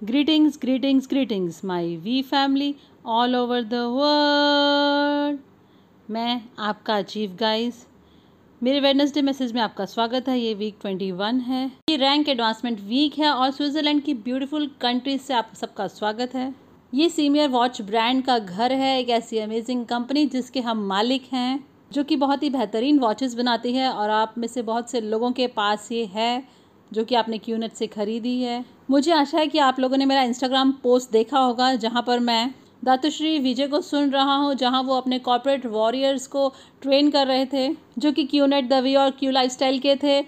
Greetings, greetings, greetings, my V family all over the world. मैं आपका chief guys मेरे Wednesday message में आपका स्वागत है ये वीक 21 है। ये रैंक एडवांसमेंट वीक है और स्विट्ज़रलैंड की ब्यूटीफुल कंट्रीज़ से आप सबका स्वागत है। ये सीमियर वॉच ब्रांड का घर है एक ऐसी अमेजिंग कंपनी जिसके हम मालिक हैं जो कि बहुत ही बेहतरीन वॉचेस बनाती है और आप में से बहुत से लोगों के पास ये है जो कि आपने क्यूनेट से ख़रीदी है। मुझे आशा है कि आप लोगों ने मेरा इंस्टाग्राम पोस्ट देखा होगा, जहाँ पर मैं दातुश्री विजय को सुन रहा हूँ, जहाँ वो अपने कॉरपोरेट वॉरियर्स को ट्रेन कर रहे थे, जो कि क्यूनेट दवी और क्यू लाइफ के थे।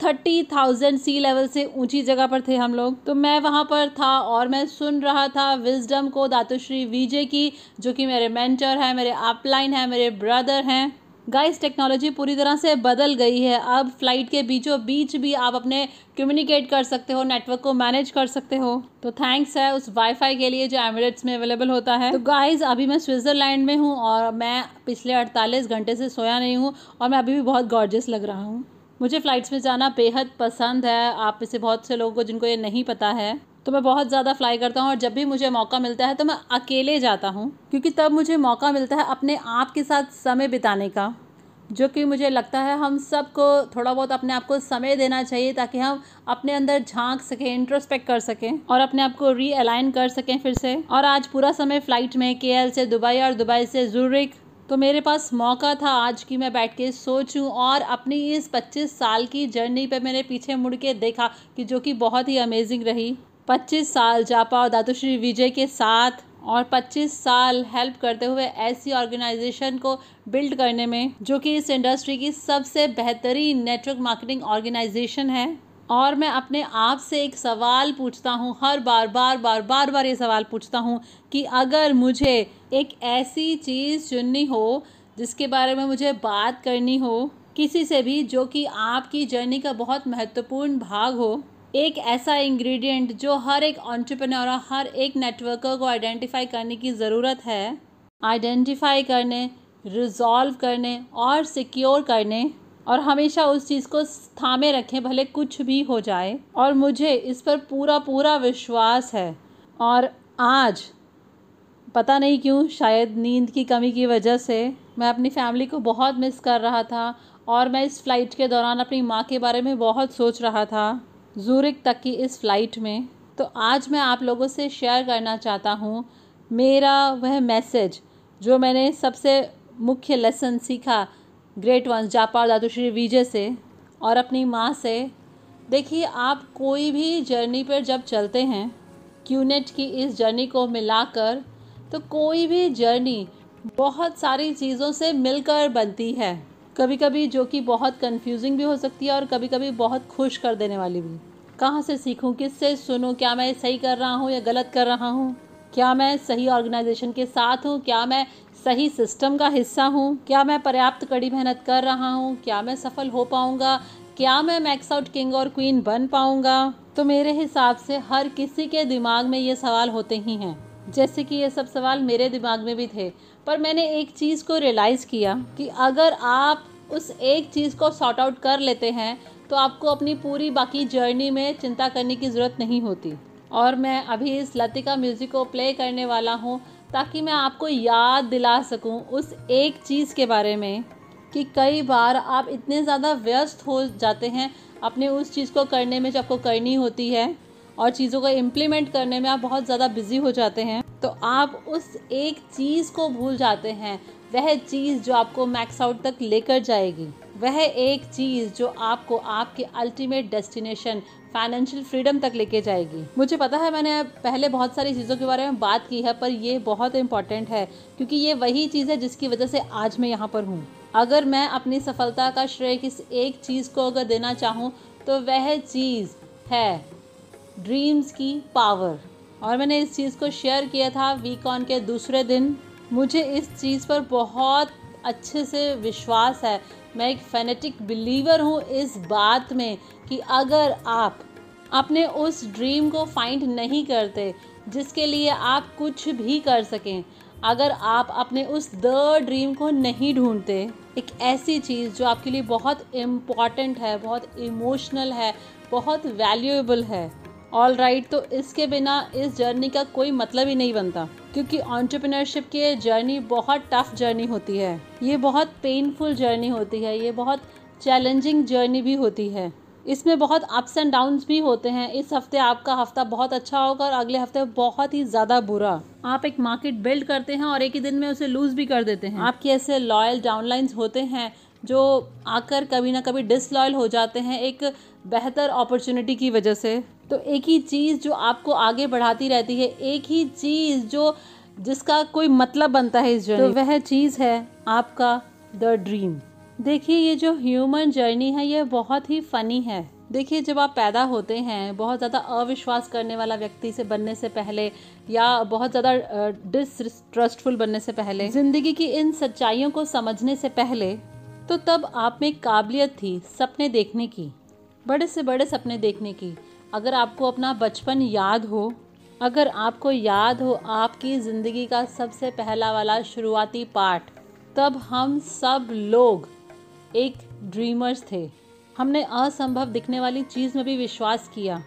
थर्टी थाउज़ेंड सी लेवल से ऊँची जगह पर थे हम लोग। तो मैं वहाँ पर था और मैं सुन रहा था विजडम को दातुश्री विजय की, जो कि मेरे मेंटर हैं, मेरे अपलाइन हैं, मेरे ब्रदर हैं। गाइस टेक्नोलॉजी पूरी तरह से बदल गई है। अब फ़्लाइट के बीचों बीच भी आप अपने कम्युनिकेट कर सकते हो नेटवर्क को मैनेज कर सकते हो। तो थैंक्स है, उस वाईफाई के लिए जो एमिरेट्स में अवेलेबल होता है। तो गाइस अभी मैं स्विट्ज़रलैंड में हूँ और मैं पिछले 48 घंटे से सोया नहीं हूँ और मैं अभी भी बहुत गॉर्जियस लग रहा हूँ। मुझे फ़्लाइट्स में जाना बेहद पसंद है। आप इसे बहुत से लोगों को जिनको ये नहीं पता है। तो मैं बहुत ज़्यादा फ्लाई करता हूँ और जब भी मुझे मौका मिलता है तो मैं अकेले जाता हूँ, क्योंकि तब मुझे मौका मिलता है अपने आप के साथ समय बिताने का, जो कि मुझे लगता है हम सबको थोड़ा बहुत अपने आप को समय देना चाहिए ताकि हम अपने अंदर झाँक सकें इंट्रोस्पेक्ट कर सकें और अपने आप को रीअलाइन कर सकें फिर से। और आज पूरा समय फ़्लाइट में के से दुबई और दुबई से जूरिक तो मेरे पास मौका था आज कि मैं बैठ के सोचूं और अपनी इस 25 साल की जर्नी पे मैंने पीछे मुड़ के देखा कि जो कि बहुत ही अमेजिंग रही। 25 साल जापा और दातुश्री विजय के साथ और 25 साल हेल्प करते हुए ऐसी ऑर्गेनाइजेशन को बिल्ड करने में, जो कि इस इंडस्ट्री की सबसे बेहतरीन नेटवर्क मार्केटिंग ऑर्गेनाइजेशन है। और मैं अपने आप से एक सवाल पूछता हूँ, हर बार बार बार बार बार ये सवाल पूछता हूँ कि अगर मुझे एक ऐसी चीज़ चुननी हो, जिसके बारे में मुझे बात करनी हो, किसी से भी, जो कि आपकी जर्नी का बहुत महत्वपूर्ण भाग हो एक ऐसा इंग्रेडिएंट जो हर एक ऑन्टरप्रेन्योर और हर एक नेटवर्कर को आइडेंटिफाई करने की ज़रूरत है आइडेंटिफाई करने रिजॉल्व करने और सिक्योर करने और हमेशा उस चीज़ को थामे रखें, भले कुछ भी हो जाए। और मुझे इस पर पूरा पूरा विश्वास है। और आज, पता नहीं क्यों, शायद नींद की कमी की वजह से मैं अपनी फैमिली को बहुत मिस कर रहा था और मैं इस फ़्लाइट के दौरान अपनी माँ के बारे में बहुत सोच रहा था। जूरिक तक की इस फ़्लाइट में। तो आज मैं आप लोगों से शेयर करना चाहता हूँ। मेरा वह मैसेज जो मैंने सबसे मुख्य लेसन सीखा ग्रेट वंस जापार दातुश्री विजय से और अपनी माँ से। देखिए, आप कोई भी जर्नी पर जब चलते हैं क्यूनेट की इस जर्नी को मिलाकर तो कोई भी जर्नी बहुत सारी चीज़ों से मिलकर बनती है। कभी कभी जो कि बहुत कंफ्यूजिंग भी हो सकती है और कभी कभी बहुत खुश कर देने वाली भी। कहाँ से सीखूँ? किससे सुनूँ? क्या मैं सही कर रहा हूँ या गलत कर रहा हूँ? क्या मैं सही ऑर्गेनाइजेशन के साथ हूँ? क्या मैं सही सिस्टम का हिस्सा हूँ? क्या मैं पर्याप्त कड़ी मेहनत कर रहा हूँ? क्या मैं सफल हो पाऊँगा? क्या मैं मैक्स आउट किंग और क्वीन बन पाऊँगा? तो मेरे हिसाब से हर किसी के दिमाग में ये सवाल होते ही हैं। जैसे कि ये सब सवाल मेरे दिमाग में भी थे, पर मैंने एक चीज़ को रियलाइज़ किया कि अगर आप उस एक चीज़ को सॉर्ट आउट कर लेते हैं तो आपको अपनी पूरी बाकी जर्नी में चिंता करने की ज़रूरत नहीं होती। और मैं अभी इस लतिका म्यूज़िक को प्ले करने वाला हूँ, ताकि मैं आपको याद दिला सकूँ उस एक चीज़ के बारे में कि कई बार आप इतने ज़्यादा व्यस्त हो जाते हैं अपने उस चीज़ को करने में जो आपको करनी होती है। और चीज़ों को इम्प्लीमेंट करने में आप बहुत ज़्यादा बिज़ी हो जाते हैं तो आप उस एक चीज़ को भूल जाते हैं। वह चीज़ जो आपको मैक्स आउट तक लेकर जाएगी। वह एक चीज़ जो आपको आपके अल्टीमेट डेस्टिनेशन फाइनेंशियल फ्रीडम तक लेके जाएगी। मुझे पता है, मैंने पहले बहुत सारी चीज़ों के बारे में बात की है, पर ये बहुत इंपॉर्टेंट है, क्योंकि ये वही चीज़ है जिसकी वजह से आज मैं यहाँ पर हूँ। अगर मैं अपनी सफलता का श्रेय किस एक चीज़ को अगर देना चाहूँ तो वह चीज़ है ड्रीम्स की पावर और मैंने इस चीज़ को शेयर किया था वीक ऑन के दूसरे दिन। मुझे इस चीज़ पर बहुत अच्छे से विश्वास है। मैं एक फेनेटिक बिलीवर हूँ इस बात में कि अगर आप अपने उस ड्रीम को फाइंड नहीं करते, जिसके लिए आप कुछ भी कर सकें, अगर आप अपने उस द ड्रीम को नहीं ढूंढते, एक ऐसी चीज़ जो आपके लिए बहुत इंपॉर्टेंट है, बहुत इमोशनल है, बहुत वैल्यूएबल है ऑल राइट right, तो इसके बिना इस जर्नी का कोई मतलब ही नहीं बनता क्योंकि ऑन्टरप्रिनरशिप की जर्नी बहुत टफ जर्नी होती है। ये बहुत पेनफुल जर्नी होती है ये बहुत चैलेंजिंग जर्नी भी होती है। इसमें बहुत अप्स एंड डाउन्स भी होते हैं। इस हफ़्ते आपका हफ़्ता बहुत अच्छा होगा और अगले हफ़्ते बहुत ही ज़्यादा बुरा। आप एक मार्केट बिल्ड करते हैं और एक ही दिन में उसे लूज भी कर देते हैं। आपके ऐसे लॉयल डाउनलाइंस होते हैं जो आकर कभी ना कभी डिसलॉयल हो जाते हैं एक बेहतर अपॉर्चुनिटी की वजह से। तो एक ही चीज़ जो आपको आगे बढ़ाती रहती है, एक ही चीज़ जो जिसका कोई मतलब बनता है इस जर्नी तो वह चीज़ है आपका द ड्रीम देखिए, ये जो ह्यूमन जर्नी है, ये बहुत ही फ़नी है। देखिए, जब आप पैदा होते हैं, बहुत ज़्यादा अविश्वास करने वाला व्यक्ति से बनने से पहले या बहुत ज़्यादा डिसट्रस्टफुल बनने से पहले, ज़िंदगी की इन सच्चाइयों को समझने से पहले तो तब आप में काबिलियत थी सपने देखने की। बड़े से बड़े सपने देखने की। अगर आपको अपना बचपन याद हो, अगर आपको याद हो आपकी ज़िंदगी का सबसे पहला वाला शुरुआती पार्ट तब हम सब लोग एक ड्रीमर्स थे। हमने असंभव दिखने वाली चीज़ में भी विश्वास किया।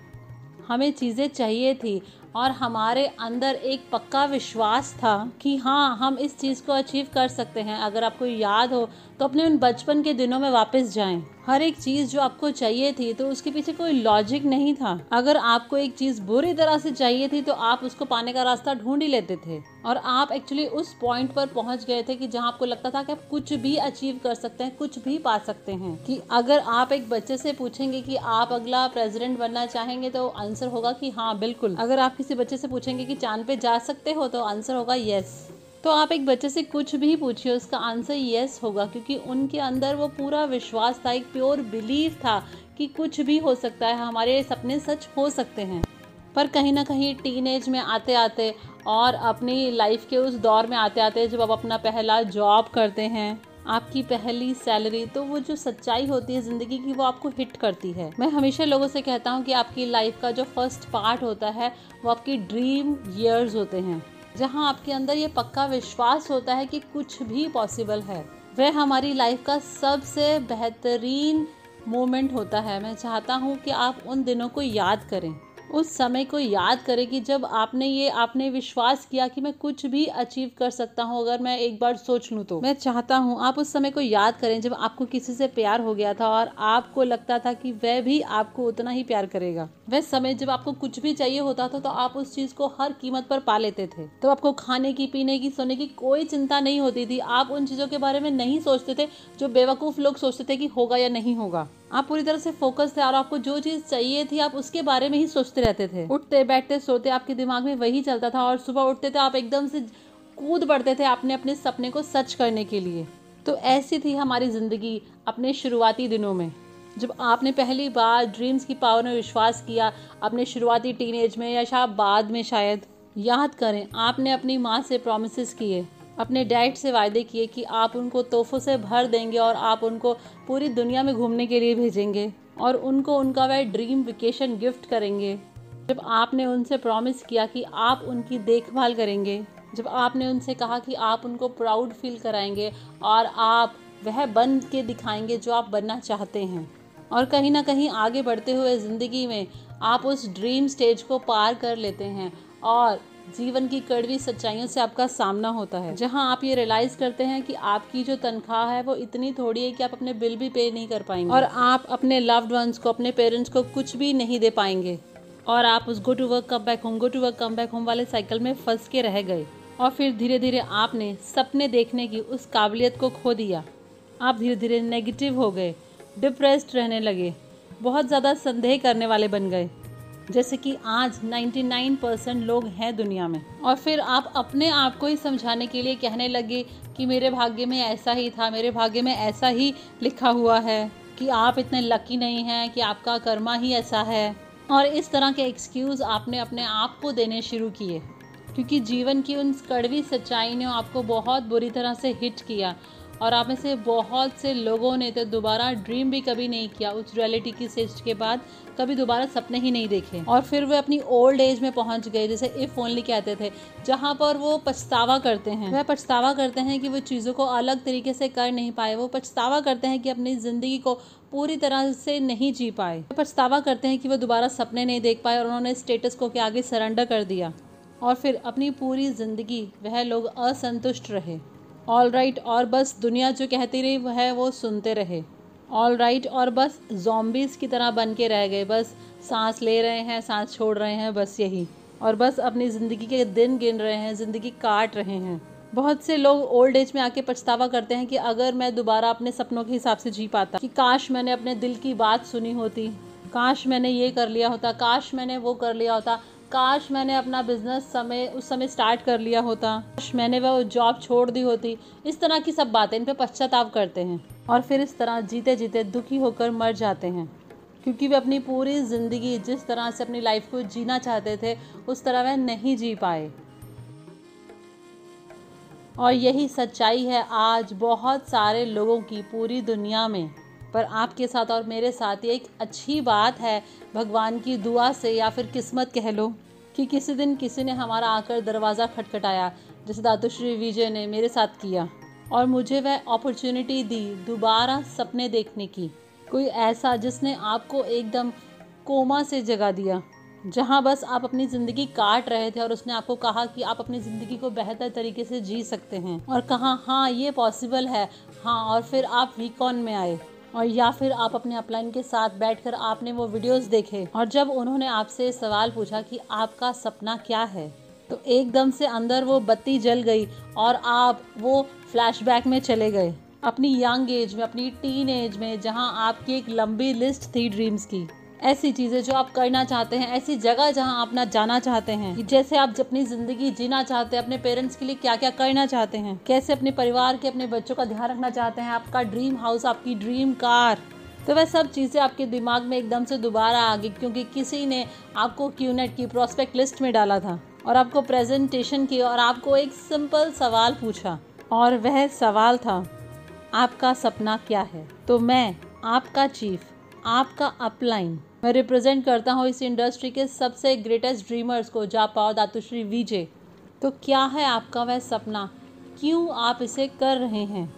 हमें चीज़ें चाहिए थी और हमारे अंदर एक पक्का विश्वास था कि हाँ हम इस चीज़ को अचीव कर सकते हैं। अगर आपको याद हो तो अपने उन बचपन के दिनों में वापस जाएँ। हर एक चीज़ जो आपको चाहिए थी तो उसके पीछे कोई लॉजिक नहीं था। अगर आपको एक चीज़ बुरी तरह से चाहिए थी तो आप उसको पाने का रास्ता ढूंढ ही लेते थे। और आप एक्चुअली उस पॉइंट पर पहुँच गए थे कि जहाँ आपको लगता था कि आप कुछ भी अचीव कर सकते हैं, कुछ भी पा सकते हैं। कि अगर आप एक बच्चे से पूछेंगे कि आप अगला प्रेसिडेंट बनना चाहेंगे तो आंसर होगा कि हाँ बिल्कुल। अगर आप किसी बच्चे से पूछेंगे कि चाँद पे जा सकते हो तो आंसर होगा यस तो आप एक बच्चे से कुछ भी पूछिए, उसका आंसर येस होगा, क्योंकि उनके अंदर वो पूरा विश्वास था, एक प्योर बिलीव था कि कुछ भी हो सकता है, हमारे सपने सच हो सकते हैं। पर कहीं ना कहीं टीन में आते आते और अपनी लाइफ के उस दौर में आते आते जब आप अपना पहला जॉब करते हैं, आपकी पहली सैलरी तो वो जो सच्चाई होती है ज़िंदगी की, वो आपको हिट करती है। मैं हमेशा लोगों से कहता हूँ कि आपकी लाइफ का जो फ़र्स्ट पार्ट होता है, वो आपकी ड्रीम ईयर्स होते हैं। जहाँ आपके अंदर ये पक्का विश्वास होता है कि कुछ भी पॉसिबल है। वह हमारी लाइफ का सबसे बेहतरीन मोमेंट होता है। मैं चाहता हूँ कि आप उन दिनों को याद करें। उस समय को याद करें कि जब आपने ये, आपने विश्वास किया कि मैं कुछ भी अचीव कर सकता हूँ, अगर मैं एक बार सोच लूँ तो। मैं चाहता हूँ आप उस समय को याद करें जब आपको किसी से प्यार हो गया था और आपको लगता था कि वह भी आपको उतना ही प्यार करेगा। वह समय जब आपको कुछ भी चाहिए होता था तो आप उस चीज़ को हर कीमत पर पा लेते थे। तो आपको खाने की, पीने की, सोने की कोई चिंता नहीं होती थी। आप उन चीज़ों के बारे में नहीं सोचते थे जो बेवकूफ़ लोग सोचते थे कि होगा या नहीं होगा। आप पूरी तरह से फोकस थे और आपको जो चीज़ चाहिए थी, आप उसके बारे में ही सोचते रहते थे। उठते, बैठते, सोते आपके दिमाग में वही चलता था और सुबह उठते थे आप एकदम से कूद पड़ते थे आपने अपने सपने को सच करने के लिए। तो ऐसी थी हमारी ज़िंदगी अपने शुरुआती दिनों में। जब आपने पहली बार ड्रीम्स की पावर में विश्वास किया, अपने शुरुआती टीनेज में या शायद बाद में शायद, याद करें, आपने अपनी माँ से प्रोमिस किए। अपने डैड से वायदे किए कि आप उनको तोहफों से भर देंगे और आप उनको पूरी दुनिया में घूमने के लिए भेजेंगे और उनको उनका वह ड्रीम वेकेशन गिफ्ट करेंगे। जब आपने उनसे प्रॉमिस किया कि आप उनकी देखभाल करेंगे, जब आपने उनसे कहा कि आप उनको प्राउड फील कराएँगे और आप वह बन के दिखाएँगे जो आप बनना चाहते हैं। और कहीं ना कहीं आगे बढ़ते हुए ज़िंदगी में आप उस ड्रीम स्टेज को पार कर लेते हैं और जीवन की कड़वी सच्चाइयों से आपका सामना होता है। जहाँ आप ये रियलाइज़ करते हैं कि आपकी जो तनख्वाह है, वो इतनी थोड़ी है कि आप अपने बिल भी पे नहीं कर पाएँगे। और आप अपने लव्ड वंस को, अपने पेरेंट्स को कुछ भी नहीं दे पाएँगे। और आप उस go to work come back home go to work come back home वाले साइकिल में फंस के रह गए। और फिर धीरे धीरे आपने सपने देखने की उस काबिलियत को खो दिया। आप धीरे धीरे नेगेटिव हो गए डिप्रेस्ड रहने लगे, बहुत ज़्यादा संदेह करने वाले बन गए। जैसे कि आज 99 परसेंट लोग हैं दुनिया में। और फिर आप अपने आप को ही समझाने के लिए कहने लगे कि मेरे भाग्य में ऐसा ही था, मेरे भाग्य में ऐसा ही लिखा हुआ है कि आप इतने लकी नहीं हैं, कि आपका कर्मा ही ऐसा है। और इस तरह के एक्सक्यूज़ आपने अपने आप को देने शुरू किए। क्योंकि जीवन की उन कड़वी सच्चाई ने आपको बहुत बुरी तरह से हिट किया। और आप में से बहुत से लोगों ने तो दोबारा ड्रीम भी कभी नहीं किया। उस रियलिटी की स्टेज के बाद कभी दोबारा सपने ही नहीं देखे। और फिर वे अपनी ओल्ड एज में पहुँच गए, जैसे इफ़ ओनली कहते थे, जहाँ पर वो पछतावा करते हैं। वह पछतावा करते हैं कि वो चीज़ों को अलग तरीके से कर नहीं पाए। वो पछतावा करते हैं कि अपनी ज़िंदगी को पूरी तरह से नहीं जी पाए। पछतावा करते हैं कि वो दोबारा सपने नहीं देख पाए और उन्होंने स्टेटस को के आगे सरेंडर कर दिया। और फिर अपनी पूरी ज़िंदगी वह लोग असंतुष्ट रहे। ऑल राइट और बस दुनिया जो कहती रही वह वो सुनते रहे। ऑल राइट और बस जॉम्बीज़ की तरह बन के रह गए। बस सांस ले रहे हैं, सांस छोड़ रहे हैं, बस यही। और बस अपनी ज़िंदगी के दिन गिन रहे हैं, ज़िंदगी काट रहे हैं। बहुत से लोग ओल्ड एज में आके पछतावा करते हैं कि अगर मैं दोबारा अपने सपनों के हिसाब से जी पाता, कि काश मैंने अपने दिल की बात सुनी होती, काश मैंने ये कर लिया होता, काश मैंने वो कर लिया होता काश मैंने अपना बिज़नेस समय, उस समय स्टार्ट कर लिया होता। काश मैंने वह जॉब छोड़ दी होती। इस तरह की सब बातें इन पर पश्चाताप करते हैं। और फिर इस तरह जीते जीते दुखी होकर मर जाते हैं। क्योंकि वे अपनी पूरी ज़िंदगी जिस तरह से अपनी लाइफ को जीना चाहते थे, उस तरह वह नहीं जी पाए। और यही सच्चाई है आज बहुत सारे लोगों की पूरी दुनिया में। पर आपके साथ और मेरे साथ ये एक अच्छी बात है। भगवान की दुआ से या फिर किस्मत कह लो कि किसी दिन किसी ने हमारा आकर दरवाज़ा खटखटाया, जैसे दातुश्री विजय ने मेरे साथ किया और मुझे वह अपॉर्चुनिटी दी दोबारा सपने देखने की। कोई ऐसा जिसने आपको एकदम कोमा से जगा दिया, जहाँ बस आप अपनी ज़िंदगी काट रहे थे और उसने आपको कहा कि आप अपनी ज़िंदगी को बेहतर तरीके से जी सकते हैं। और कहा हाँ ये पॉसिबल है। हाँ और फिर आप वीकॉन में आए। और या फिर आप अपने अपलाइन के साथ बैठकर आपने वो वीडियोस देखे और जब उन्होंने आपसे सवाल पूछा कि आपका सपना क्या है तो एकदम से अंदर वो बत्ती जल गई और आप वो फ्लैशबैक में चले गए। अपनी यंग एज में, अपनी टीन एज में, जहाँ आपकी एक लंबी लिस्ट थी ड्रीम्स की। ऐसी चीज़ें जो आप करना चाहते हैं, ऐसी जगह जहाँ आप ना जाना चाहते हैं। जैसे आप अपनी ज़िंदगी जीना चाहते हैं, अपने पेरेंट्स के लिए क्या क्या करना चाहते हैं? कैसे अपने परिवार के, अपने बच्चों का ध्यान रखना चाहते हैं? आपका ड्रीम हाउस आपकी ड्रीम कार तो वह सब चीज़ें आपके दिमाग में एकदम से दोबारा आ गई, क्योंकि किसी ने आपको क्यूनेट की प्रोस्पेक्ट लिस्ट में डाला था और आपको प्रेजेंटेशन की और आपको एक सिंपल सवाल पूछा और वह सवाल था, आपका सपना क्या है? तो मैं, आपका चीफ आपका अपलाइन। मैं रिप्रेजेंट करता हूँ इस इंडस्ट्री के सबसे ग्रेटेस्ट ड्रीमर्स को जा पाओ दातुश्री विजय तो क्या है आपका वह सपना? क्यों आप इसे कर रहे हैं?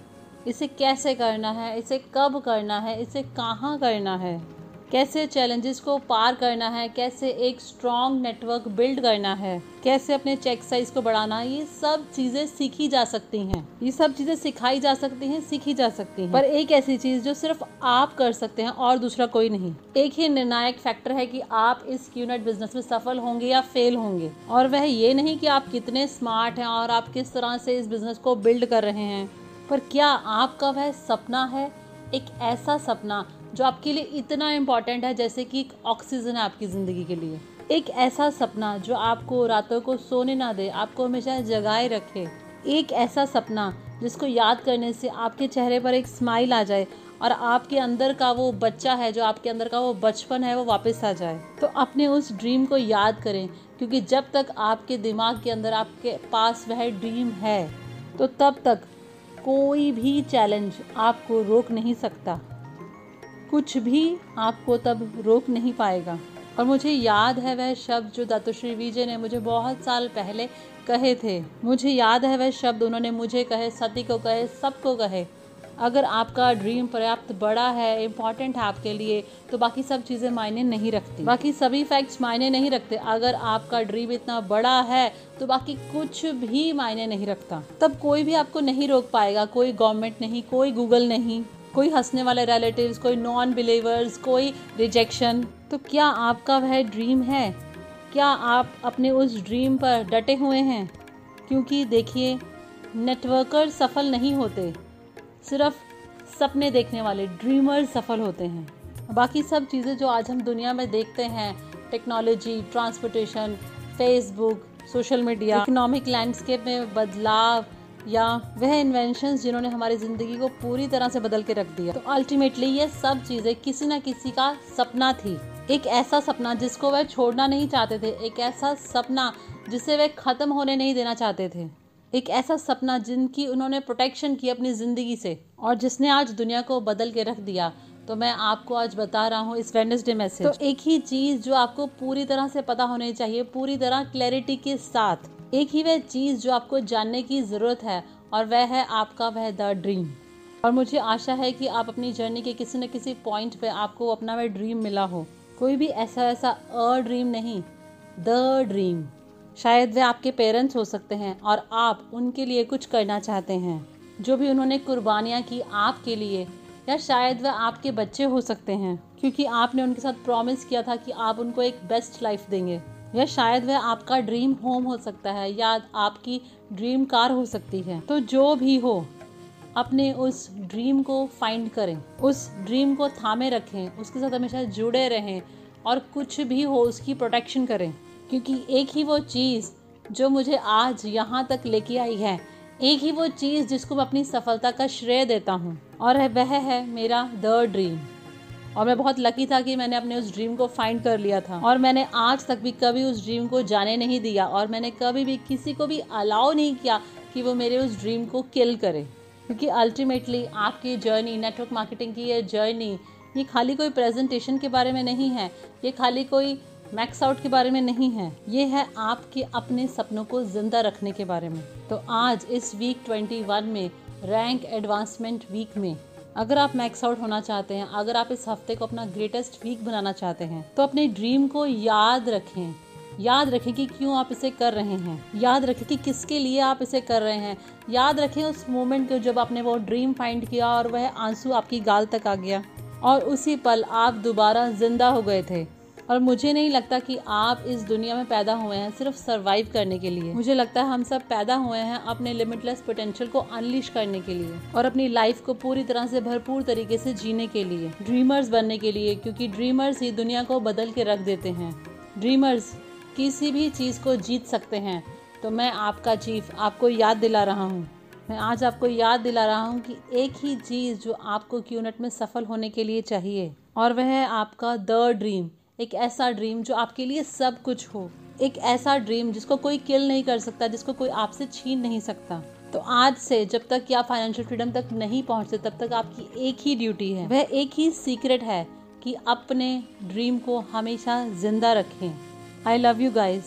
इसे कैसे करना है? इसे कब करना है? इसे कहाँ करना है? कैसे चैलेंजेस को पार करना है, कैसे एक स्ट्रॉन्ग नेटवर्क बिल्ड करना है, कैसे अपने चेक साइज़ को बढ़ाना है ये सब चीज़ें सीखी जा सकती हैं। ये सब चीज़ें सिखाई जा सकती हैं, सीखी जा सकती हैं। पर एक ऐसी चीज़ जो सिर्फ़ आप कर सकते हैं और दूसरा कोई नहीं। एक ही निर्णायक फैक्टर है कि आप इस क्यूनेट बिज़नेस में सफल होंगे या फेल होंगे। और वह ये नहीं कि आप कितने स्मार्ट हैं और आप किस तरह से इस बिज़नेस को बिल्ड कर रहे हैं। पर क्या आपका वह सपना है? एक ऐसा सपना जो आपके लिए इतना इंपॉर्टेंट है, जैसे कि ऑक्सीजन है आपकी ज़िंदगी के लिए। एक ऐसा सपना जो आपको रातों को सोने ना दे, आपको हमेशा जगाए रखे। एक ऐसा सपना जिसको याद करने से आपके चेहरे पर एक स्माइल आ जाए और आपके अंदर का वो बच्चा है, जो आपके अंदर का वो बचपन है, वो वापस आ जाए। तो अपने उस ड्रीम को याद करें, क्योंकि जब तक आपके दिमाग के अंदर आपके पास वह ड्रीम है तो तब तक कोई भी चैलेंज आपको रोक नहीं सकता। कुछ भी आपको तब रोक नहीं पाएगा। और मुझे याद है वह शब्द जो दातुश्री विजय ने मुझे बहुत साल पहले कहे थे। मुझे याद है वह शब्द उन्होंने मुझे कहे, सती को कहे, सबको कहे। अगर आपका ड्रीम पर्याप्त बड़ा है इंपॉर्टेंट है आपके लिए तो बाकी सब चीज़ें मायने नहीं रखती। बाकी सभी फैक्ट्स मायने नहीं रखते। अगर आपका ड्रीम इतना बड़ा है तो बाकी कुछ भी मायने नहीं रखता। तब कोई भी आपको नहीं रोक पाएगा। कोई गवर्नमेंट नहीं, कोई गूगल नहीं। कोई हंसने वाले रिलेटिव्स कोई नॉन बिलीवर्स कोई रिजेक्शन तो क्या आपका वह ड्रीम है? क्या आप अपने उस ड्रीम पर डटे हुए हैं? क्योंकि देखिए नेटवर्कर सफल नहीं होते। सिर्फ़ सपने देखने वाले ड्रीमर सफल होते हैं। बाकी सब चीज़ें जो आज हम दुनिया में देखते हैं technology transportation Facebook social media economic landscape में बदलाव या वह इन्वेंशन जिन्होंने हमारी ज़िंदगी को पूरी तरह से बदल के रख दिया। तो अल्टीमेटली ये सब चीज़ें किसी न किसी का सपना थी। एक ऐसा सपना जिसको वह छोड़ना नहीं चाहते थे। एक ऐसा सपना जिसे वह ख़त्म होने नहीं देना चाहते थे। एक ऐसा सपना जिनकी उन्होंने प्रोटेक्शन की अपनी ज़िंदगी से और जिसने आज दुनिया को बदल के रख दिया। तो मैं आपको आज बता रहा हूँ इस वेडनेसडे मैसेज तो एक ही चीज़ जो आपको पूरी तरह से पता होनी चाहिए, पूरी तरह क्लैरिटी के साथ। एक ही वह चीज़ जो आपको जानने की ज़रूरत है, और वह है आपका, वह द ड्रीम। और मुझे आशा है कि आप अपनी जर्नी के किसी न किसी पॉइंट पे आपको अपना वह ड्रीम मिला हो। कोई भी ऐसा ऐसा अ ड्रीम नहीं, द ड्रीम। शायद वे आपके पेरेंट्स हो सकते हैं, और आप उनके लिए कुछ करना चाहते हैं, जो भी उन्होंने कुर्बानियाँ की आपके लिए, या शायद वह आपके बच्चे हो सकते हैं, क्योंकि आपने उनके साथ प्रॉमिस किया था कि आप उनको एक बेस्ट लाइफ देंगे। या शायद वह आपका ड्रीम होम हो सकता है या आपकी ड्रीम कार हो सकती है। तो जो भी हो, अपने उस ड्रीम को फाइंड करें। उस ड्रीम को थामे रखें। उसके साथ हमेशा जुड़े रहें और कुछ भी हो, उसकी प्रोटेक्शन करें। क्योंकि एक ही वो चीज़ जो मुझे आज यहाँ तक लेके आई है, एक ही वो चीज़ जिसको मैं अपनी सफलता का श्रेय देता हूँ। और वह है मेरा द ड्रीम और मैं बहुत लकी था कि मैंने अपने उस ड्रीम को फाइंड कर लिया था। और मैंने आज तक भी कभी उस ड्रीम को जाने नहीं दिया और मैंने कभी भी किसी को भी अलाउ नहीं किया कि वो मेरे उस ड्रीम को किल करे। क्योंकि अल्टीमेटली आपकी जर्नी नेटवर्क मार्केटिंग की ये जर्नी ये खाली कोई प्रेजेंटेशन के बारे में नहीं है। ये खाली कोई मैक्स आउट के बारे में नहीं है। ये है आपके अपने सपनों को ज़िंदा रखने के बारे में। तो आज इस वीक 21 में रैंक एडवांसमेंट वीक में अगर आप मैक्स आउट होना चाहते हैं, अगर आप इस हफ़्ते को अपना ग्रेटेस्ट वीक बनाना चाहते हैं तो अपने ड्रीम को याद रखें। याद रखें कि क्यों आप इसे कर रहे हैं। याद रखें कि किसके लिए आप इसे कर रहे हैं। याद रखें उस मोमेंट को जब आपने वो ड्रीम फाइंड किया और वह आँसू आपकी गाल तक आ गया। और उसी पल आप दोबारा ज़िंदा हो गए थे। और मुझे नहीं लगता कि आप इस दुनिया में पैदा हुए हैं सिर्फ़ सरवाइव करने के लिए। मुझे लगता है हम सब पैदा हुए हैं अपने लिमिटलेस पोटेंशियल को अनलिश करने के लिए और अपनी लाइफ को पूरी तरह से भरपूर तरीके से जीने के लिए। ड्रीमर्स बनने के लिए, क्योंकि ड्रीमर्स ही दुनिया को बदल के रख देते हैं। ड्रीमर्स किसी भी चीज़ को जीत सकते हैं। तो मैं आपका चीफ आपको याद दिला रहा हूँ। मैं आज आपको याद दिला रहा हूँ कि एक ही चीज़ जो आपको क्यूनेट में सफल होने के लिए चाहिए और वह है आपका द ड्रीम एक ऐसा ड्रीम जो आपके लिए सब कुछ हो। एक ऐसा ड्रीम जिसको कोई किल नहीं कर सकता, जिसको कोई आपसे छीन नहीं सकता। तो आज से जब तक कि आप फाइनेंशियल फ्रीडम तक नहीं पहुँचते, तब तक आपकी एक ही ड्यूटी है। वह एक ही सीक्रेट है कि अपने ड्रीम को हमेशा ज़िंदा रखें। I love you guys